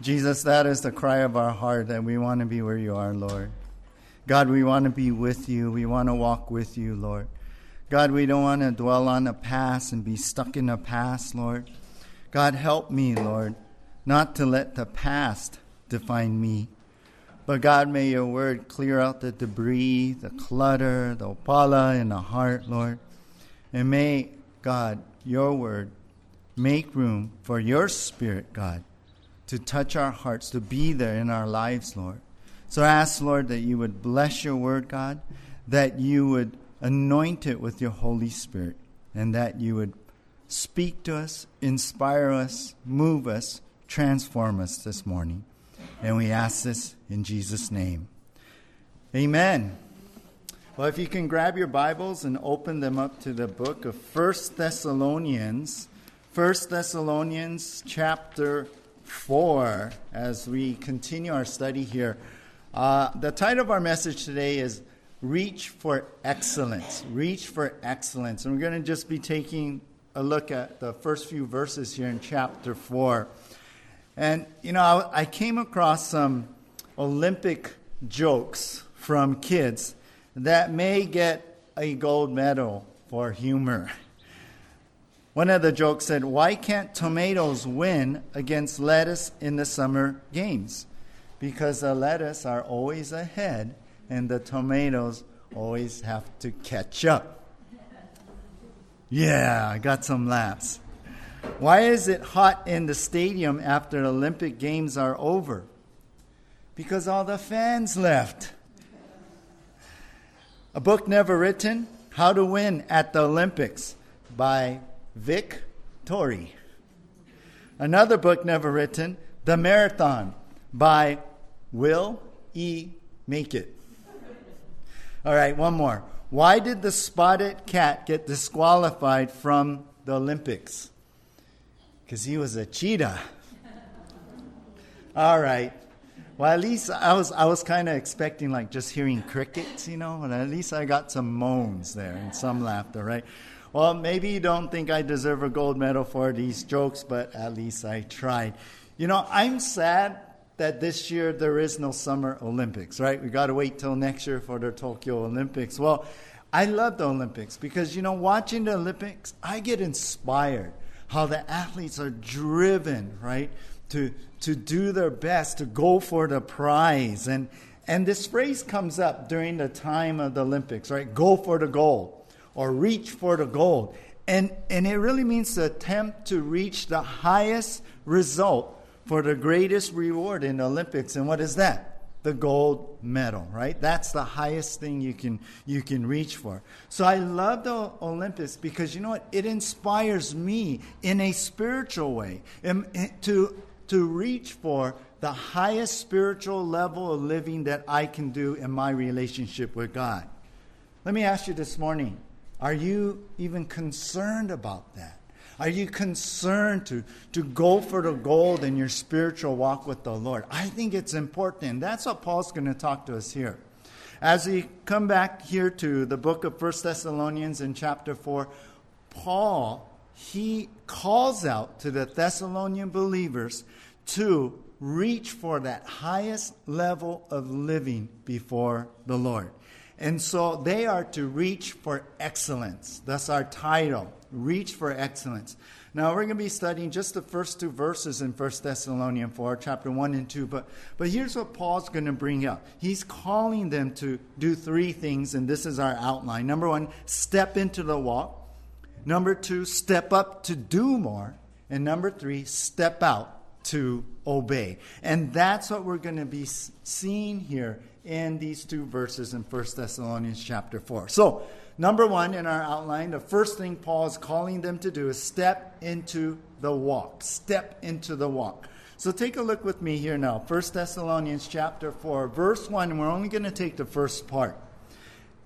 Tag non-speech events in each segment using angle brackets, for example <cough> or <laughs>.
Jesus, that is the cry of our heart that we want to be where you are, Lord. God, we want to be with you. We want to walk with you, Lord. God, we don't want to dwell on the past and be stuck in the past, Lord. God, help me, Lord, not to let the past define me. But God, may your word clear out the debris, the clutter, the opala in the heart, Lord. And may, God, your word make room for your spirit, God, to touch our hearts, to be there in our lives, Lord. So I ask, Lord, that you would bless your word, God, that you would anoint it with your Holy Spirit, and that you would speak to us, inspire us, move us, transform us this morning. And we ask this in Jesus' name. Amen. Well, if you can grab your Bibles and open them up to the book of First Thessalonians, First Thessalonians chapter 4, as we continue our study here. Uh, the title of our message today is Reach for Excellence. Reach for Excellence. And we're going to just be taking a look at the first few verses here in chapter 4. And, you know, I, I came across some Olympic jokes from kids that may get a gold medal for humor. One of the jokes said, Why can't tomatoes win against lettuce in the summer games? Because the lettuce are always ahead and the tomatoes always have to catch up. Yeah, I got some laughs. Why is it hot in the stadium after Olympic Games are over? Because all the fans left. A book never written, How to Win at the Olympics by Vic Torrey. Another book never written, The Marathon by Will E. Make It. All right, one more. Why did the spotted cat get disqualified from the Olympics? Because he was a cheetah. All right. Well, at least I was I was kind of expecting like just hearing crickets, you know, but at least I got some moans there and some laughter, right? Well, maybe you don't think I deserve a gold medal for these jokes, but at least I tried. You know, I'm sad that this year there is no Summer Olympics, right? We got to wait till next year for the Tokyo Olympics. Well, I love the Olympics because, you know, watching the Olympics, I get inspired how the athletes are driven, right, to, to do their best, to go for the prize. And, and this phrase comes up during the time of the Olympics, right? Go for the gold or reach for the gold. And, and it really means to attempt to reach the highest result for the greatest reward in the Olympics. And what is that? The gold medal, right? That's the highest thing you can you can reach for. So I love the Olympics because you know what? It inspires me in a spiritual way um, eh, to to reach for the highest spiritual level of living that I can do in my relationship with God. Let me ask you this morning are you even concerned about that? Are you concerned to, to go for the gold in your spiritual walk with the Lord? I think it's important. And that's what Paul's going to talk to us here. As we come back here to the book of First Thessalonians in chapter 4, Paul, he calls out to the Thessalonian believers to reach for that highest level of living before the Lord. And so they are to reach for excellence. That's our title reach for excellence. Now we're going to be studying just the first two verses in 1 Thessalonians 4, chapter 1 and 2. But, but here's what Paul's going to bring up. He's calling them to do three things, and this is our outline. Number one, step into the walk. Number two, step up to do more. And number three, step out to obey. And that's what we're going to be seeing here in these two verses in 1 Thessalonians chapter 4. So, number one in our outline, the first thing Paul is calling them to do is step into the walk. Step into the walk. So take a look with me here now. 1 Thessalonians chapter 4, verse 1, and we're only going to take the first part.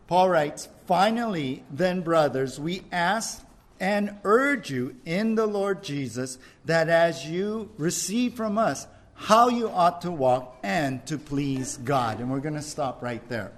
Paul writes, Finally, then, brothers, we ask and urge you in the Lord Jesus that as you receive from us how you ought to walk and to please God. And we're going to stop right there.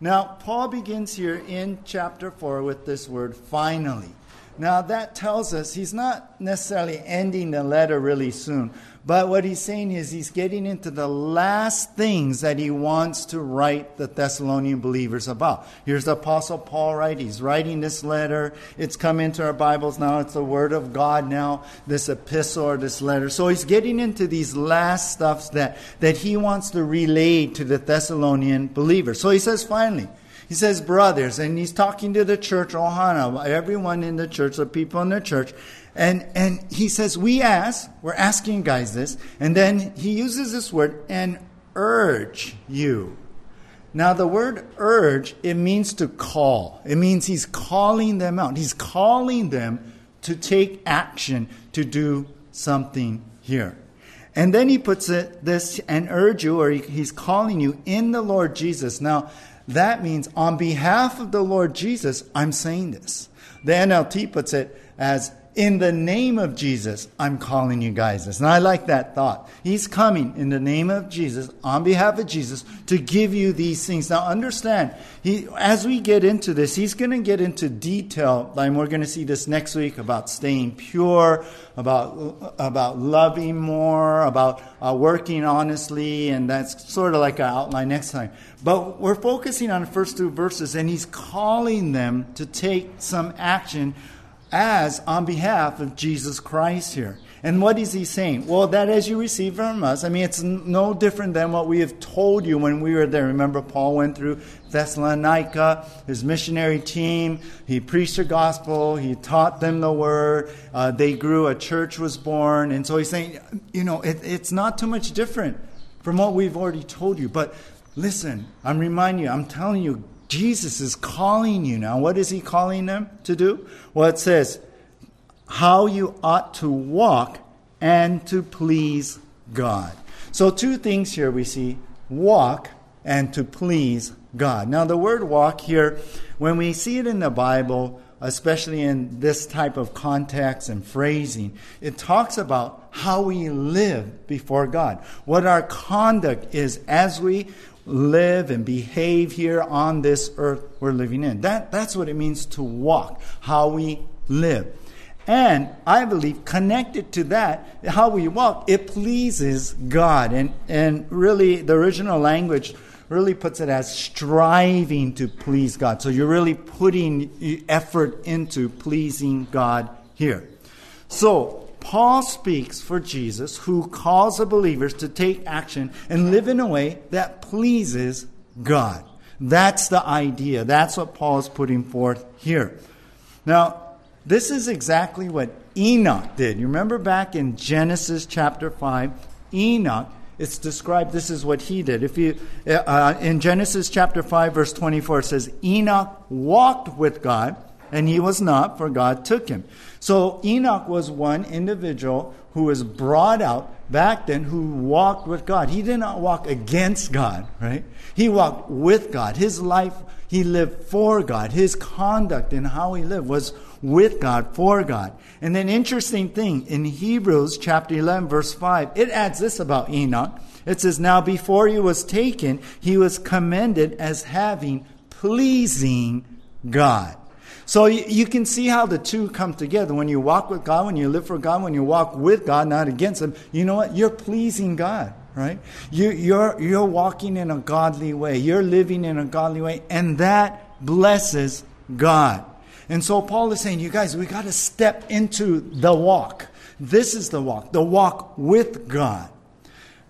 Now, Paul begins here in chapter 4 with this word finally. Now, that tells us he's not necessarily ending the letter really soon, but what he's saying is he's getting into the last things that he wants to write the Thessalonian believers about. Here's the Apostle Paul, right? He's writing this letter. It's come into our Bibles now. It's the Word of God now, this epistle or this letter. So he's getting into these last stuffs that, that he wants to relay to the Thessalonian believers. So he says, finally, he says, brothers, and he's talking to the church, Ohana, everyone in the church, the people in the church. And, and he says, we ask, we're asking guys this, and then he uses this word, and urge you. Now, the word urge, it means to call. It means he's calling them out. He's calling them to take action, to do something here. And then he puts it this and urge you, or he, he's calling you in the Lord Jesus. Now, that means on behalf of the Lord Jesus, I'm saying this. The NLT puts it as in the name of Jesus, I'm calling you guys this. And I like that thought. He's coming in the name of Jesus, on behalf of Jesus, to give you these things. Now understand, he, as we get into this, he's going to get into detail, and we're going to see this next week about staying pure, about, about loving more, about uh, working honestly, and that's sort of like an outline next time. But we're focusing on the first two verses, and he's calling them to take some action as on behalf of Jesus Christ here. And what is he saying? Well, that as you receive from us, I mean, it's no different than what we have told you when we were there. Remember, Paul went through Thessalonica, his missionary team. He preached the gospel. He taught them the word. Uh, they grew. A church was born. And so he's saying, you know, it, it's not too much different from what we've already told you. But listen, I'm reminding you, I'm telling you, Jesus is calling you now. What is he calling them to do? Well, it says, how you ought to walk and to please God. So, two things here we see walk and to please God. Now, the word walk here, when we see it in the Bible, especially in this type of context and phrasing, it talks about how we live before God, what our conduct is as we live and behave here on this earth we're living in. That, that's what it means to walk, how we live. And I believe connected to that, how we walk, it pleases God. And, and really, the original language really puts it as striving to please God. So you're really putting effort into pleasing God here. So Paul speaks for Jesus, who calls the believers to take action and live in a way that pleases God. That's the idea. That's what Paul is putting forth here. Now, this is exactly what Enoch did. You remember back in Genesis chapter 5, Enoch, it's described this is what he did. If you uh, in Genesis chapter 5 verse 24 it says Enoch walked with God and he was not, for God took him. So Enoch was one individual who was brought out back then who walked with God. He did not walk against God, right? He walked with God. His life, he lived for God. His conduct and how he lived was with God, for God. And then interesting thing, in Hebrews chapter 11 verse 5, it adds this about Enoch. It says, Now before he was taken, he was commended as having pleasing God. So you, can see how the two come together. When you walk with God, when you live for God, when you walk with God, not against Him, you know what? You're pleasing God, right? You, you're, you're walking in a godly way. You're living in a godly way, and that blesses God. And so Paul is saying, you guys, we got to step into the walk. This is the walk, the walk with God.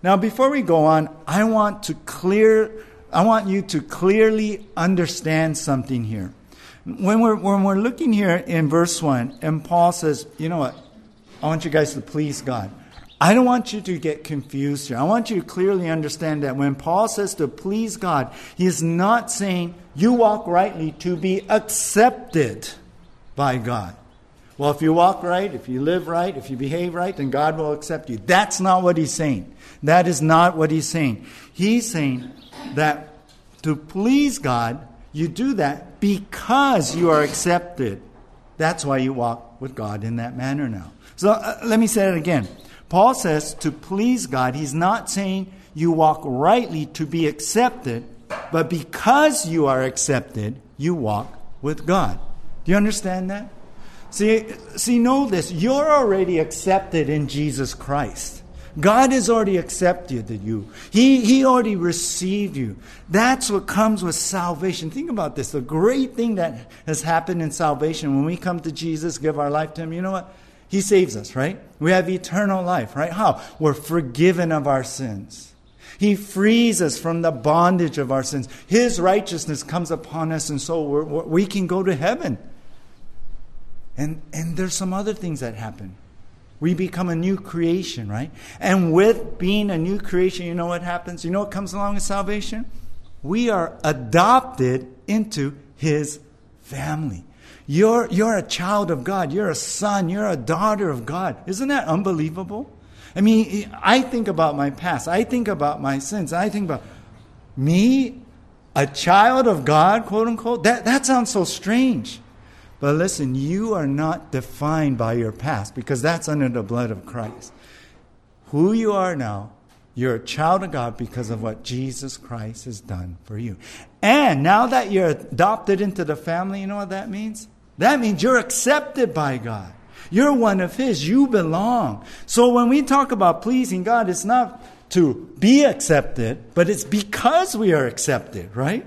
Now, before we go on, I want to clear, I want you to clearly understand something here when we're, when we're looking here in verse 1, and Paul says, you know what? I want you guys to please God. I don't want you to get confused here. I want you to clearly understand that when Paul says to please God, he is not saying you walk rightly to be accepted by God. Well, if you walk right, if you live right, if you behave right, then God will accept you. That's not what he's saying. That is not what he's saying. He's saying that to please God, you do that because you are accepted. That's why you walk with God in that manner now. So uh, let me say it again. Paul says to please God, he's not saying you walk rightly to be accepted, but because you are accepted, you walk with God. Do you understand that? See, see, know this. You're already accepted in Jesus Christ. God has already accepted you. He, he already received you. That's what comes with salvation. Think about this. The great thing that has happened in salvation when we come to Jesus, give our life to Him, you know what? He saves us, right? We have eternal life, right? How? We're forgiven of our sins. He frees us from the bondage of our sins. His righteousness comes upon us, and so we're, we can go to heaven. And, and there's some other things that happen. We become a new creation, right? And with being a new creation, you know what happens? You know what comes along with salvation? We are adopted into His family. You're, you're a child of God. You're a son. You're a daughter of God. Isn't that unbelievable? I mean, I think about my past. I think about my sins. I think about me, a child of God, quote unquote. That, that sounds so strange. But listen, you are not defined by your past because that's under the blood of Christ. Who you are now, you're a child of God because of what Jesus Christ has done for you. And now that you're adopted into the family, you know what that means? That means you're accepted by God. You're one of His. You belong. So when we talk about pleasing God, it's not to be accepted, but it's because we are accepted, right?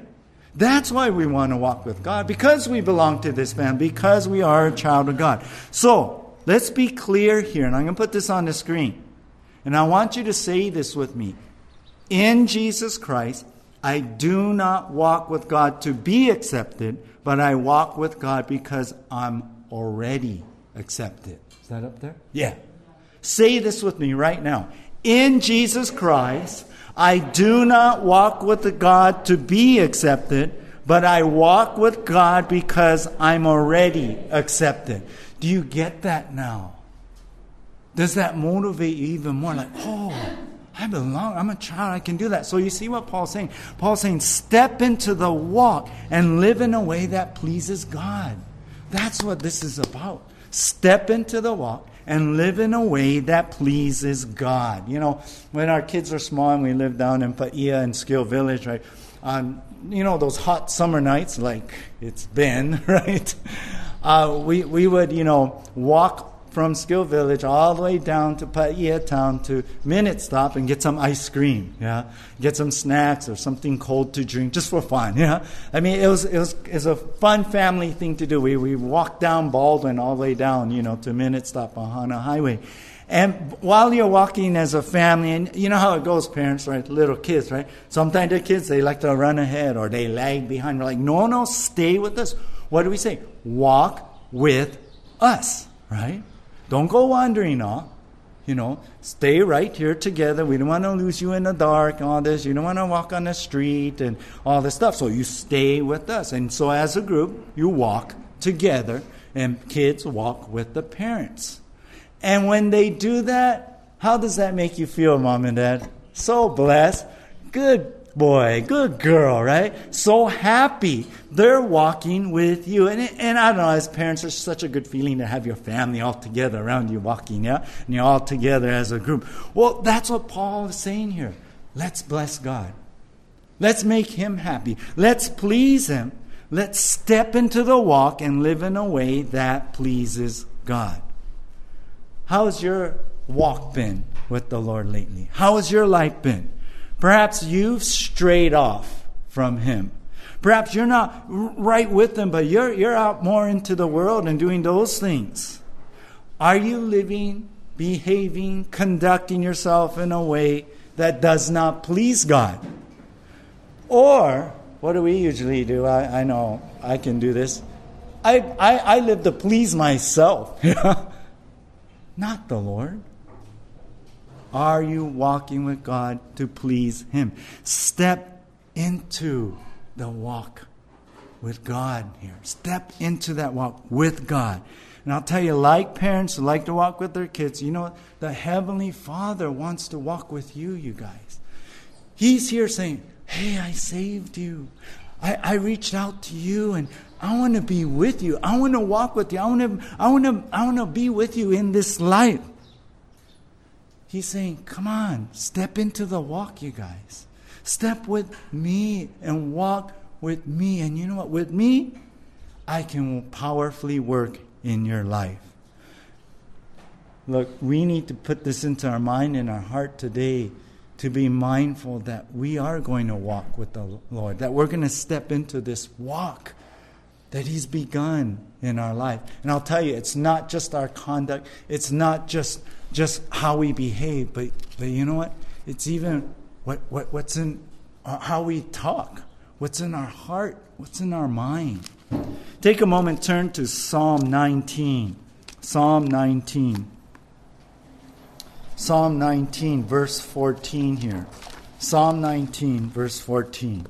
That's why we want to walk with God, because we belong to this family, because we are a child of God. So, let's be clear here, and I'm going to put this on the screen. And I want you to say this with me. In Jesus Christ, I do not walk with God to be accepted, but I walk with God because I'm already accepted. Is that up there? Yeah. Say this with me right now. In Jesus Christ, I do not walk with God to be accepted, but I walk with God because I'm already accepted. Do you get that now? Does that motivate you even more? Like, oh, I belong. I'm a child. I can do that. So you see what Paul's saying? Paul's saying, step into the walk and live in a way that pleases God. That's what this is about. Step into the walk and live in a way that pleases God. You know, when our kids are small and we live down in Paia and Skill Village, right? On you know those hot summer nights, like it's been, <laughs> right? Uh, we we would you know walk from Skill Village all the way down to Paia town to Minute Stop and get some ice cream, yeah, get some snacks or something cold to drink just for fun, <laughs> yeah. I mean, it was it was, it was a fun family thing to do. We we walked down Baldwin all the way down, you know, to Minute Stop on a highway. And while you're walking as a family, and you know how it goes, parents, right? Little kids, right? Sometimes the kids, they like to run ahead or they lag behind. We're like, no, no, stay with us. What do we say? Walk with us, right? Don't go wandering off. You know, stay right here together. We don't want to lose you in the dark and all this. You don't want to walk on the street and all this stuff. So you stay with us. And so as a group, you walk together and kids walk with the parents. And when they do that, how does that make you feel, mom and dad? So blessed. Good boy, good girl, right? So happy. They're walking with you. And, and I don't know, as parents, it's such a good feeling to have your family all together around you walking, yeah? And you're all together as a group. Well, that's what Paul is saying here. Let's bless God. Let's make him happy. Let's please him. Let's step into the walk and live in a way that pleases God. How's your walk been with the Lord lately? How has your life been? Perhaps you've strayed off from Him. Perhaps you're not right with Him, but you're, you're out more into the world and doing those things. Are you living, behaving, conducting yourself in a way that does not please God? Or, what do we usually do? I, I know I can do this. I, I, I live to please myself, <laughs> not the Lord. Are you walking with God to please Him? Step into the walk with God here. Step into that walk with God. And I'll tell you, like parents like to walk with their kids, you know, the Heavenly Father wants to walk with you, you guys. He's here saying, Hey, I saved you. I, I reached out to you and I want to be with you. I want to walk with you. I want to, I want to, I want to be with you in this life. He's saying, Come on, step into the walk, you guys. Step with me and walk with me. And you know what? With me, I can powerfully work in your life. Look, we need to put this into our mind and our heart today to be mindful that we are going to walk with the Lord, that we're going to step into this walk that He's begun in our life. And I'll tell you, it's not just our conduct, it's not just, just how we behave, but, but you know what? It's even what, what, what's in uh, how we talk, what's in our heart, what's in our mind. Take a moment, turn to Psalm 19. Psalm 19. Psalm 19, verse 14 here. Psalm 19, verse 14.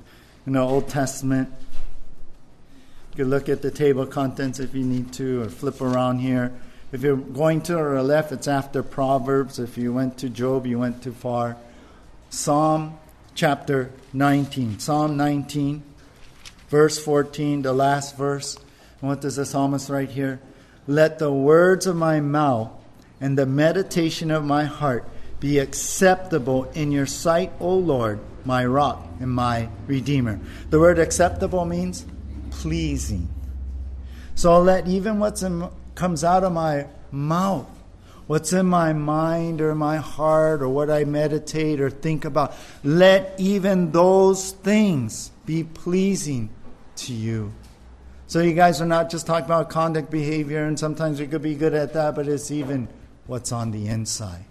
In the Old Testament, you can look at the table contents if you need to, or flip around here. If you're going to the left, it's after Proverbs. If you went to Job, you went too far. Psalm chapter 19. Psalm 19, verse 14, the last verse. What does the psalmist write here? Let the words of my mouth and the meditation of my heart be acceptable in your sight, O Lord, my rock and my redeemer. The word acceptable means pleasing. So let even what comes out of my mouth, what's in my mind or my heart or what I meditate or think about, let even those things be pleasing to you. So you guys are not just talking about conduct behavior, and sometimes we could be good at that, but it's even what's on the inside.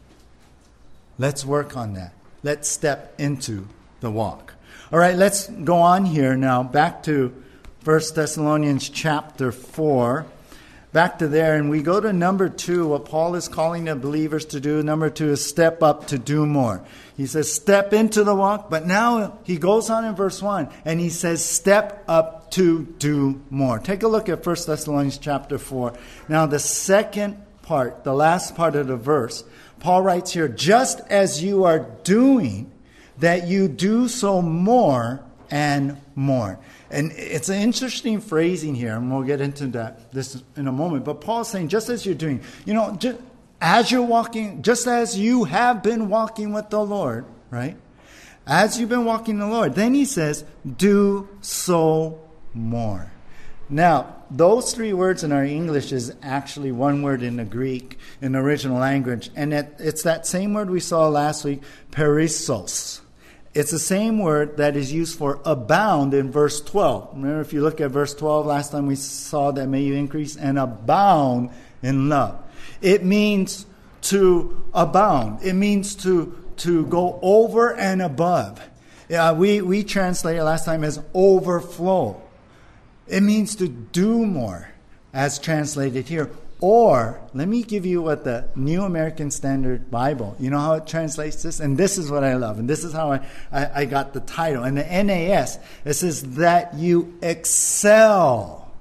Let's work on that. Let's step into the walk. All right, let's go on here now, back to 1 Thessalonians chapter 4. Back to there, and we go to number two, what Paul is calling the believers to do. Number two is step up to do more. He says, step into the walk, but now he goes on in verse 1 and he says, step up to do more. Take a look at 1 Thessalonians chapter 4. Now, the second part, the last part of the verse, Paul writes here, just as you are doing, that you do so more and more. And it's an interesting phrasing here, and we'll get into that this in a moment. But Paul's saying, just as you're doing, you know, just, as you're walking, just as you have been walking with the Lord, right? As you've been walking the Lord, then he says, do so more. Now, those three words in our English is actually one word in the Greek, in the original language, and it, it's that same word we saw last week, perissos. It's the same word that is used for abound in verse 12. Remember, if you look at verse 12, last time we saw that may you increase and abound in love. It means to abound, it means to, to go over and above. Yeah, we, we translated last time as overflow. It means to do more, as translated here. Or, let me give you what the New American Standard Bible, you know how it translates this? And this is what I love. And this is how I, I, I got the title. And the NAS, it says that you excel.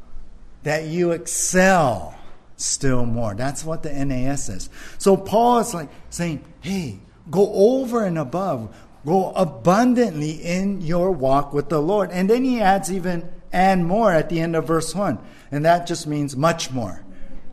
That you excel still more. That's what the NAS says. So Paul is like saying, hey, go over and above. Go abundantly in your walk with the Lord. And then he adds even and more at the end of verse 1. And that just means much more.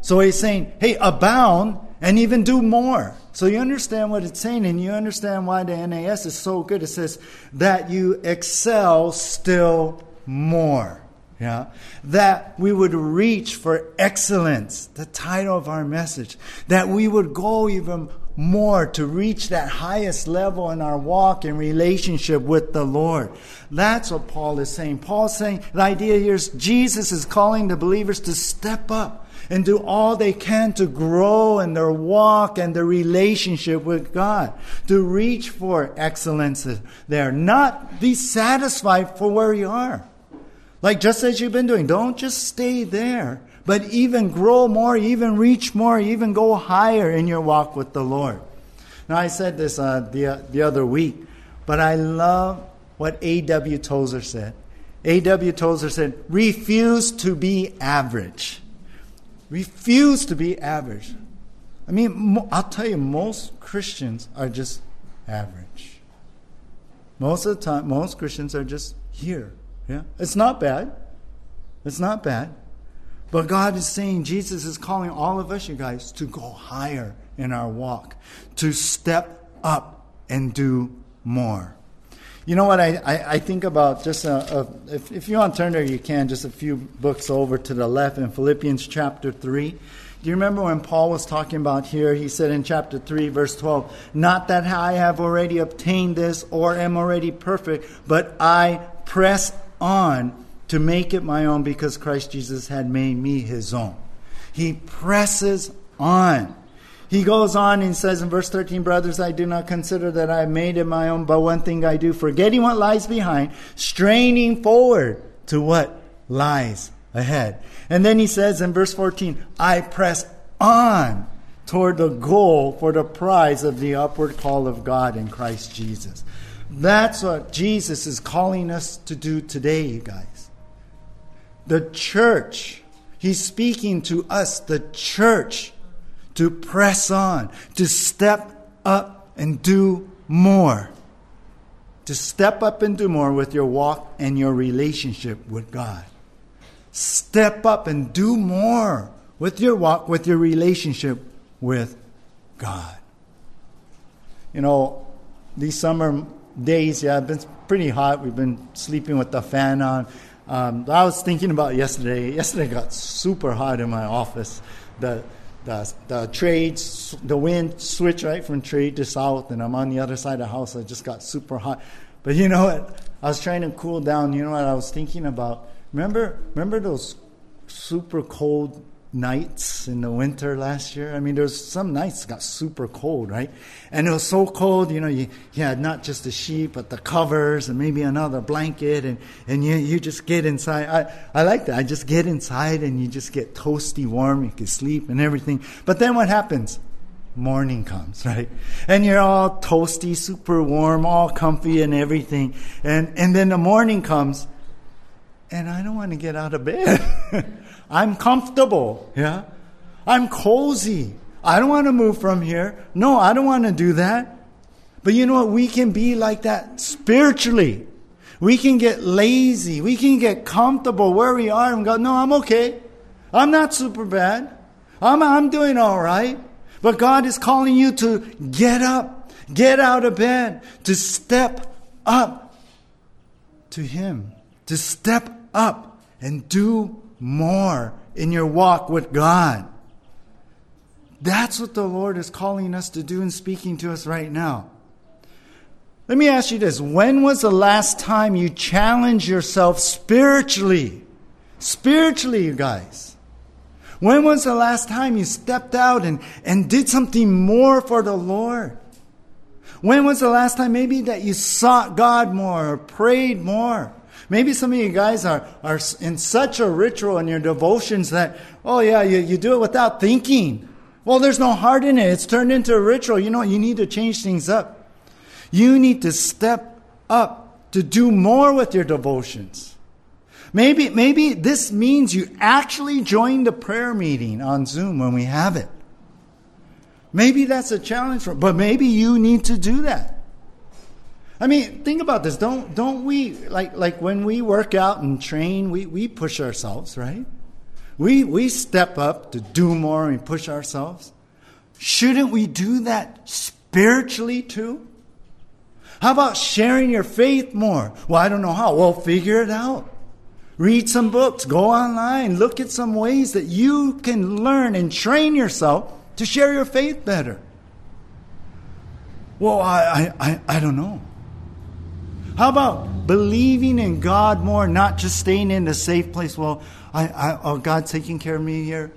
So he's saying, hey, abound and even do more. So you understand what it's saying, and you understand why the NAS is so good. It says that you excel still more. Yeah. That we would reach for excellence, the title of our message. That we would go even more to reach that highest level in our walk and relationship with the Lord. That's what Paul is saying. Paul's saying the idea here is Jesus is calling the believers to step up and do all they can to grow in their walk and their relationship with God, to reach for excellence there, not be satisfied for where you are. Like just as you've been doing, don't just stay there, but even grow more, even reach more, even go higher in your walk with the Lord. Now, I said this uh, the, the other week, but I love what A.W. Tozer said. A.W. Tozer said, refuse to be average. Refuse to be average. I mean, I'll tell you, most Christians are just average. Most of the time, most Christians are just here. Yeah? It's not bad. It's not bad. But God is saying, Jesus is calling all of us, you guys, to go higher in our walk, to step up and do more. You know what I, I, I think about just a, a, if, if you want to turn there, you can, just a few books over to the left in Philippians chapter 3. Do you remember when Paul was talking about here? He said in chapter 3, verse 12, Not that I have already obtained this or am already perfect, but I press on to make it my own because Christ Jesus had made me his own. He presses on. He goes on and says in verse 13, Brothers, I do not consider that I made it my own, but one thing I do, forgetting what lies behind, straining forward to what lies ahead. And then he says in verse 14, I press on toward the goal for the prize of the upward call of God in Christ Jesus. That's what Jesus is calling us to do today, you guys. The church. He's speaking to us, the church to press on, to step up and do more. To step up and do more with your walk and your relationship with God. Step up and do more with your walk, with your relationship with God. You know, these summer days, yeah, it's been pretty hot. We've been sleeping with the fan on. Um, I was thinking about yesterday. Yesterday got super hot in my office. The the, the trades, the wind switched right from trade to south, and I'm on the other side of the house. I just got super hot. But you know what? I was trying to cool down. You know what I was thinking about? Remember, remember those super cold nights in the winter last year. I mean, there's some nights got super cold, right? And it was so cold, you know, you, you had not just the sheet, but the covers and maybe another blanket, and, and you, you just get inside. I, I like that. I just get inside and you just get toasty warm. You can sleep and everything. But then what happens? Morning comes, <laughs> right? And you're all toasty, super warm, all comfy and everything. And, and then the morning comes, and I don't want to get out of bed. <laughs> I'm comfortable. Yeah. I'm cozy. I don't want to move from here. No, I don't want to do that. But you know what? We can be like that spiritually. We can get lazy. We can get comfortable where we are and go, no, I'm okay. I'm not super bad. I'm, I'm doing all right. But God is calling you to get up, get out of bed, to step up to Him, to step up and do more in your walk with God. That's what the Lord is calling us to do and speaking to us right now. Let me ask you this. When was the last time you challenged yourself spiritually? Spiritually, you guys. When was the last time you stepped out and, and did something more for the Lord? When was the last time maybe that you sought God more or prayed more? Maybe some of you guys are, are in such a ritual in your devotions that, oh yeah, you, you do it without thinking. Well, there's no heart in it. It's turned into a ritual. You know, you need to change things up. You need to step up to do more with your devotions. Maybe, maybe this means you actually join the prayer meeting on Zoom when we have it. Maybe that's a challenge for, but maybe you need to do that. I mean, think about this. Don't don't we like like when we work out and train, we, we push ourselves, right? We we step up to do more and push ourselves. Shouldn't we do that spiritually too? How about sharing your faith more? Well, I don't know how. Well, figure it out. Read some books, go online, look at some ways that you can learn and train yourself to share your faith better. Well, I, I, I, I don't know. How about believing in God more, not just staying in the safe place? Well, I, I, oh, God's taking care of me here.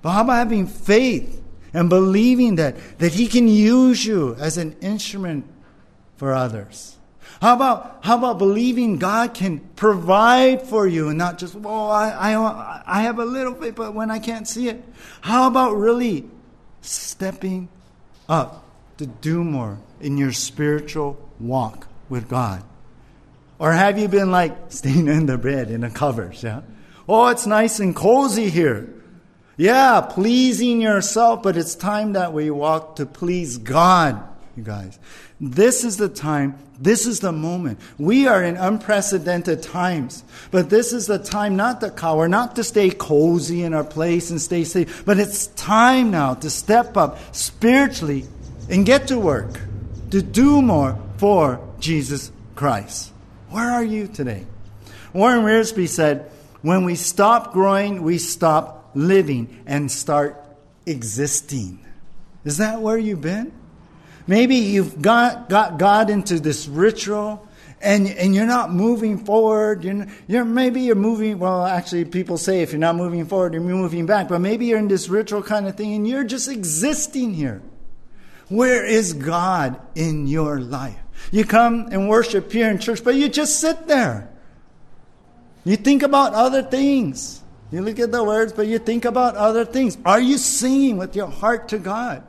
But how about having faith and believing that, that He can use you as an instrument for others? How about, how about believing God can provide for you and not just, well, I, I, I have a little bit, but when I can't see it? How about really stepping up to do more in your spiritual walk with God? Or have you been like <laughs> staying in the bed in the covers? Yeah. Oh, it's nice and cozy here. Yeah, pleasing yourself, but it's time that we walk to please God, you guys. This is the time, this is the moment. We are in unprecedented times, but this is the time not to cower, not to stay cozy in our place and stay safe, but it's time now to step up spiritually and get to work, to do more for Jesus Christ. Where are you today? Warren Wiersbe said, when we stop growing, we stop living and start existing. Is that where you've been? Maybe you've got, got God into this ritual and, and you're not moving forward. You're, you're, maybe you're moving, well, actually, people say if you're not moving forward, you're moving back. But maybe you're in this ritual kind of thing and you're just existing here. Where is God in your life? You come and worship here in church, but you just sit there. You think about other things. You look at the words, but you think about other things. Are you singing with your heart to God?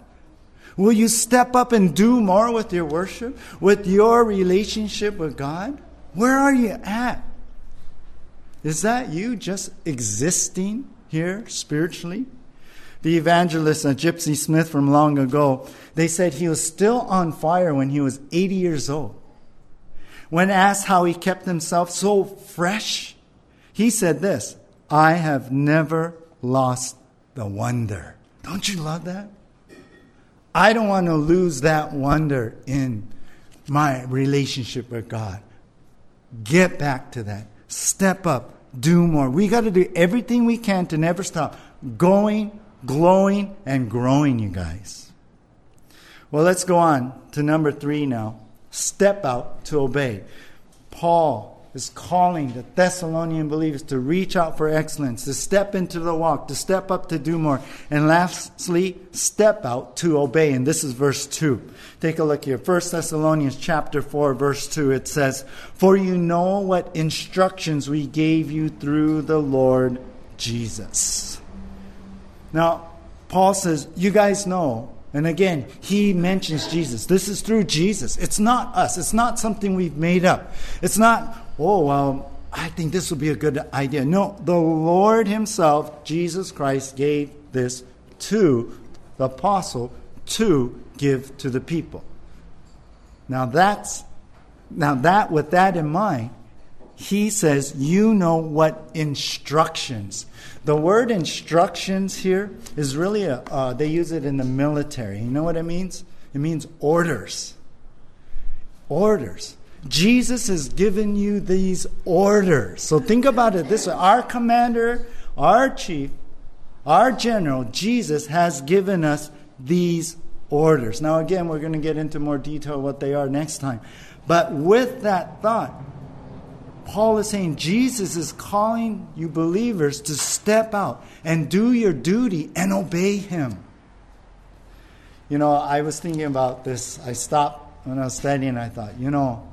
Will you step up and do more with your worship, with your relationship with God? Where are you at? Is that you just existing here spiritually? The evangelist uh, Gypsy Smith from long ago, they said he was still on fire when he was 80 years old. When asked how he kept himself so fresh, he said this I have never lost the wonder. Don't you love that? I don't want to lose that wonder in my relationship with God. Get back to that. Step up. Do more. We got to do everything we can to never stop going, glowing, and growing, you guys. Well, let's go on to number three now. Step out to obey. Paul is calling the Thessalonian believers to reach out for excellence, to step into the walk, to step up to do more. And lastly, step out to obey. And this is verse 2. Take a look here. 1 Thessalonians chapter 4, verse 2. It says, For you know what instructions we gave you through the Lord Jesus. Now, Paul says, You guys know and again, he mentions Jesus. This is through Jesus. It's not us. It's not something we've made up. It's not, oh, well, I think this would be a good idea. No, the Lord Himself, Jesus Christ, gave this to the apostle to give to the people. Now that's now that with that in mind, he says, you know what instructions. The word instructions here is really a, uh, they use it in the military. You know what it means? It means orders. Orders. Jesus has given you these orders. So think about it this way our commander, our chief, our general, Jesus, has given us these orders. Now, again, we're going to get into more detail what they are next time. But with that thought, Paul is saying Jesus is calling you believers to step out and do your duty and obey him. You know, I was thinking about this. I stopped when I was studying, I thought, you know,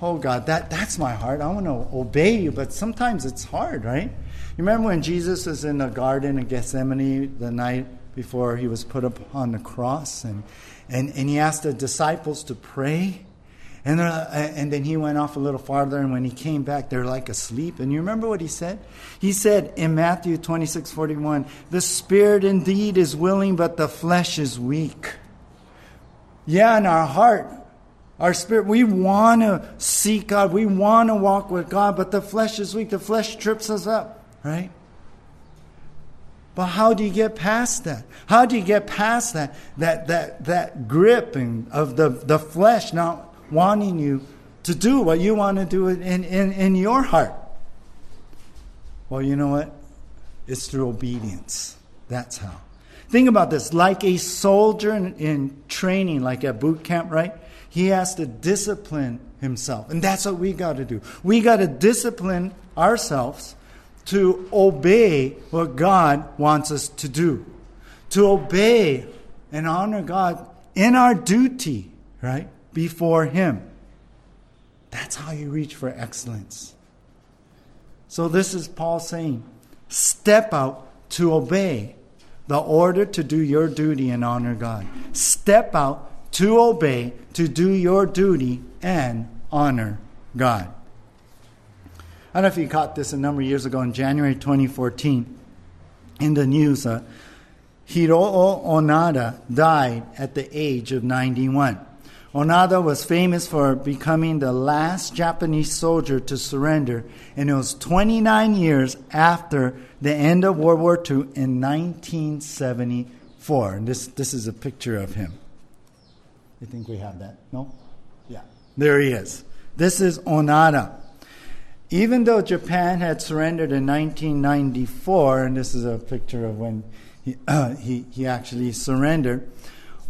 oh God, that, that's my heart. I want to obey you, but sometimes it's hard, right? You remember when Jesus was in the garden of Gethsemane the night before he was put upon the cross and, and, and he asked the disciples to pray? And, uh, and then he went off a little farther, and when he came back, they're like asleep. And you remember what he said? He said in Matthew 26 41, The spirit indeed is willing, but the flesh is weak. Yeah, in our heart, our spirit, we want to seek God. We want to walk with God, but the flesh is weak. The flesh trips us up, right? But how do you get past that? How do you get past that that that that gripping of the, the flesh not wanting you to do what you want to do in, in, in your heart? Well, you know what? It's through obedience. That's how. Think about this like a soldier in, in training, like at boot camp, right? He has to discipline himself. And that's what we got to do. We got to discipline ourselves to obey what God wants us to do, to obey and honor God in our duty, right, before Him. That's how you reach for excellence. So, this is Paul saying step out to obey the order to do your duty and honor God. Step out to obey, to do your duty and honor God. I don't know if you caught this a number of years ago in January 2014 in the news. Uh, Hiroo Onoda died at the age of 91. Onoda was famous for becoming the last Japanese soldier to surrender, and it was 29 years after the end of World War II in 1974. And this, this is a picture of him. You think we have that? No? Yeah. There he is. This is Onoda. Even though Japan had surrendered in 1994, and this is a picture of when he, uh, <clears throat> he, he actually surrendered,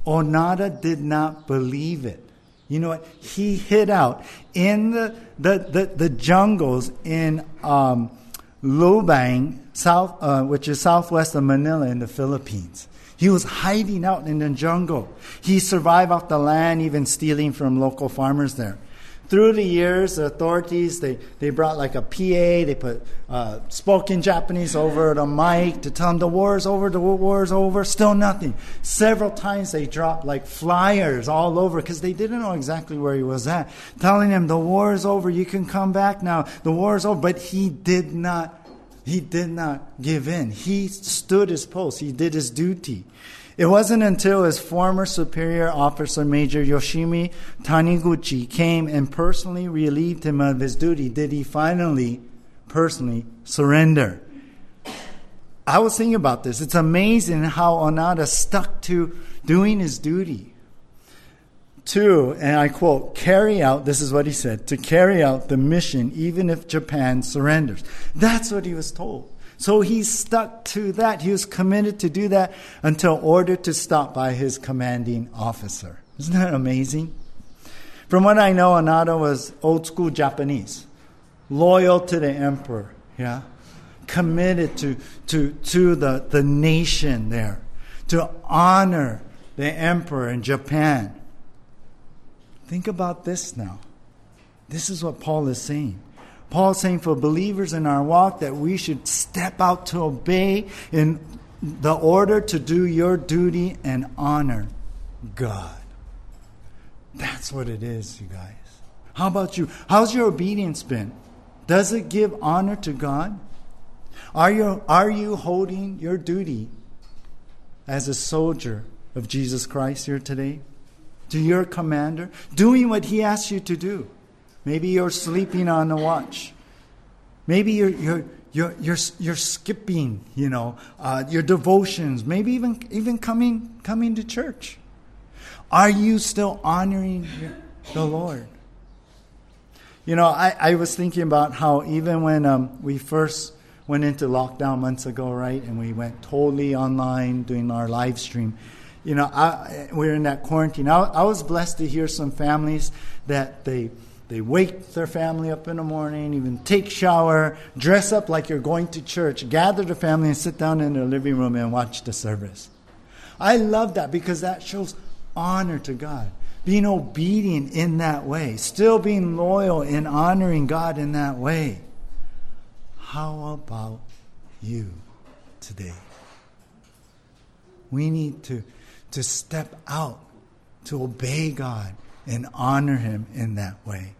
Onoda did not believe it. You know what? He hid out in the, the, the, the jungles in um, Lubang, south, uh, which is southwest of Manila in the Philippines. He was hiding out in the jungle. He survived off the land, even stealing from local farmers there. Through the years, the authorities they, they brought like a PA. They put uh, spoken Japanese over the mic to tell them the war is over, the war is over. Still nothing. Several times they dropped like flyers all over because they didn't know exactly where he was at, telling him the war is over. You can come back now. The war is over. But he did not he did not give in. He stood his post. He did his duty. It wasn't until his former superior officer, Major Yoshimi Taniguchi, came and personally relieved him of his duty did he finally personally surrender. I was thinking about this. It's amazing how Onoda stuck to doing his duty to, and I quote, carry out, this is what he said, to carry out the mission even if Japan surrenders. That's what he was told. So he stuck to that. He was committed to do that until ordered to stop by his commanding officer. Isn't that amazing? From what I know, Onoda was old school Japanese, loyal to the emperor, yeah? Committed to, to, to the, the nation there, to honor the emperor in Japan. Think about this now. This is what Paul is saying. Paul is saying for believers in our walk that we should step out to obey in the order to do your duty and honor God. That's what it is, you guys. How about you? How's your obedience been? Does it give honor to God? Are you, are you holding your duty as a soldier of Jesus Christ here today? to your commander, doing what he asks you to do. Maybe you're sleeping on the watch. Maybe you're, you're, you're, you're, you're skipping, you know, uh, your devotions. Maybe even, even coming, coming to church. Are you still honoring the Lord? You know, I, I was thinking about how even when um, we first went into lockdown months ago, right, and we went totally online doing our live stream, you know, I, we are in that quarantine. I, I, was blessed to hear some families that they they wake their family up in the morning, even take shower, dress up like you're going to church, gather the family, and sit down in their living room and watch the service. I love that because that shows honor to God, being obedient in that way, still being loyal and honoring God in that way. How about you today? We need to to step out, to obey God and honor Him in that way.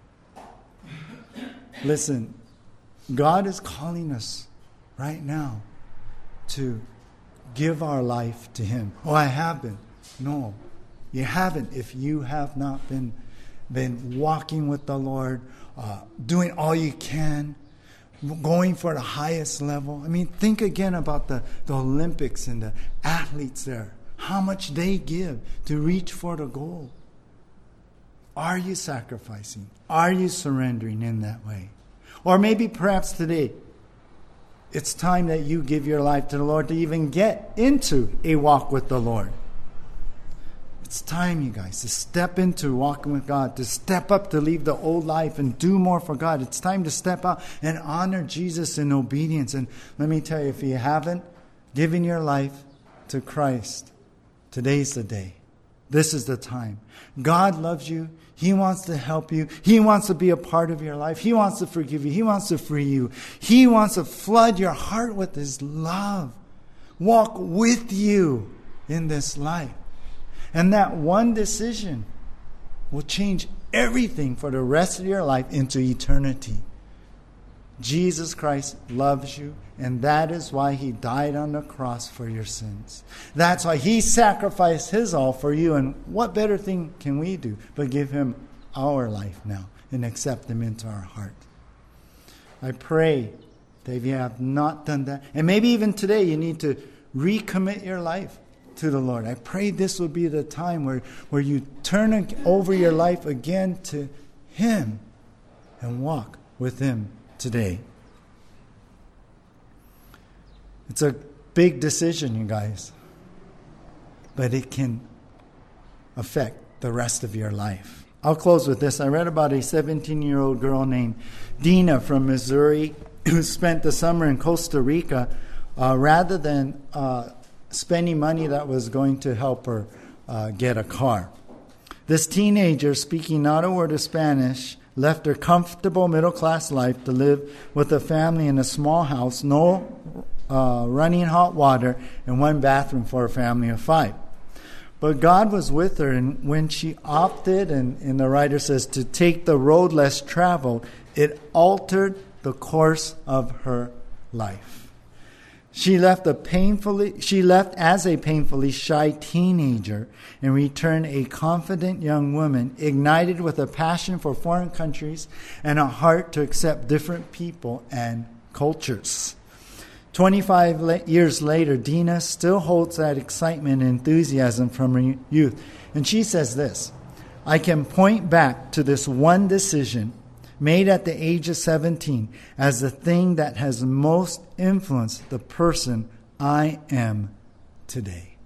Listen, God is calling us right now to give our life to Him. Oh, I have been. No, you haven't if you have not been, been walking with the Lord, uh, doing all you can, going for the highest level. I mean, think again about the, the Olympics and the athletes there how much they give to reach for the goal. Are you sacrificing? Are you surrendering in that way? Or maybe perhaps today, it's time that you give your life to the Lord to even get into a walk with the Lord. It's time, you guys, to step into walking with God, to step up to leave the old life and do more for God. It's time to step out and honor Jesus in obedience. And let me tell you, if you haven't given your life to Christ, Today's the day. This is the time. God loves you. He wants to help you. He wants to be a part of your life. He wants to forgive you. He wants to free you. He wants to flood your heart with His love. Walk with you in this life. And that one decision will change everything for the rest of your life into eternity. Jesus Christ loves you, and that is why he died on the cross for your sins. That's why he sacrificed his all for you. And what better thing can we do but give him our life now and accept him into our heart? I pray that if you have not done that, and maybe even today you need to recommit your life to the Lord. I pray this will be the time where, where you turn over your life again to him and walk with Him today. It's a big decision, you guys, but it can affect the rest of your life. I'll close with this. I read about a 17 year old girl named Dina from Missouri <clears throat> who spent the summer in Costa Rica uh, rather than uh, spending money that was going to help her uh, get a car. This teenager, speaking not a word of Spanish, left her comfortable middle class life to live with a family in a small house, no uh, running hot water, and one bathroom for a family of five. But God was with her, and when she opted, and, and the writer says, to take the road less traveled, it altered the course of her life. She left a painfully she left as a painfully shy teenager and returned a confident young woman ignited with a passion for foreign countries and a heart to accept different people and cultures. 25 years later, Dina still holds that excitement and enthusiasm from her youth. And she says this I can point back to this one decision made at the age of 17 as the thing that has most influenced the person I am today.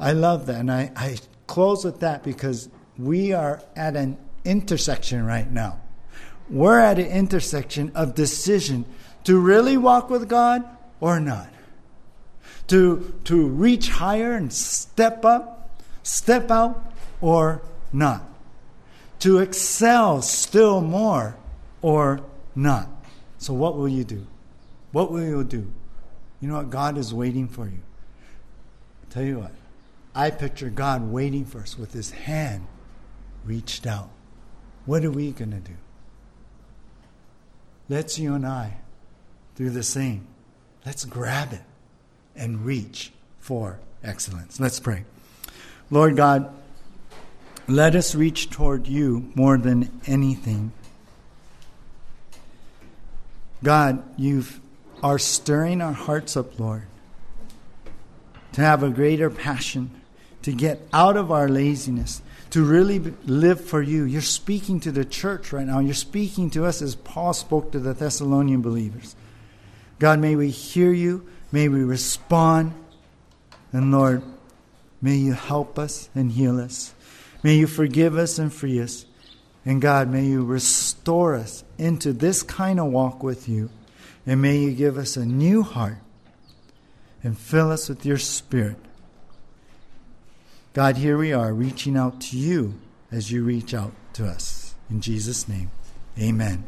I love that. And I, I close with that because we are at an intersection right now. We're at an intersection of decision to really walk with God or not. To, to reach higher and step up, step out or not to excel still more or not. So, what will you do? What will you do? You know what? God is waiting for you. I'll tell you what, I picture God waiting for us with his hand reached out. What are we going to do? Let's you and I do the same. Let's grab it and reach for excellence. Let's pray. Lord God, let us reach toward you more than anything. God, you are stirring our hearts up, Lord, to have a greater passion, to get out of our laziness, to really live for you. You're speaking to the church right now. You're speaking to us as Paul spoke to the Thessalonian believers. God, may we hear you, may we respond, and Lord, may you help us and heal us. May you forgive us and free us. And God, may you restore us into this kind of walk with you. And may you give us a new heart and fill us with your spirit. God, here we are reaching out to you as you reach out to us. In Jesus' name, amen.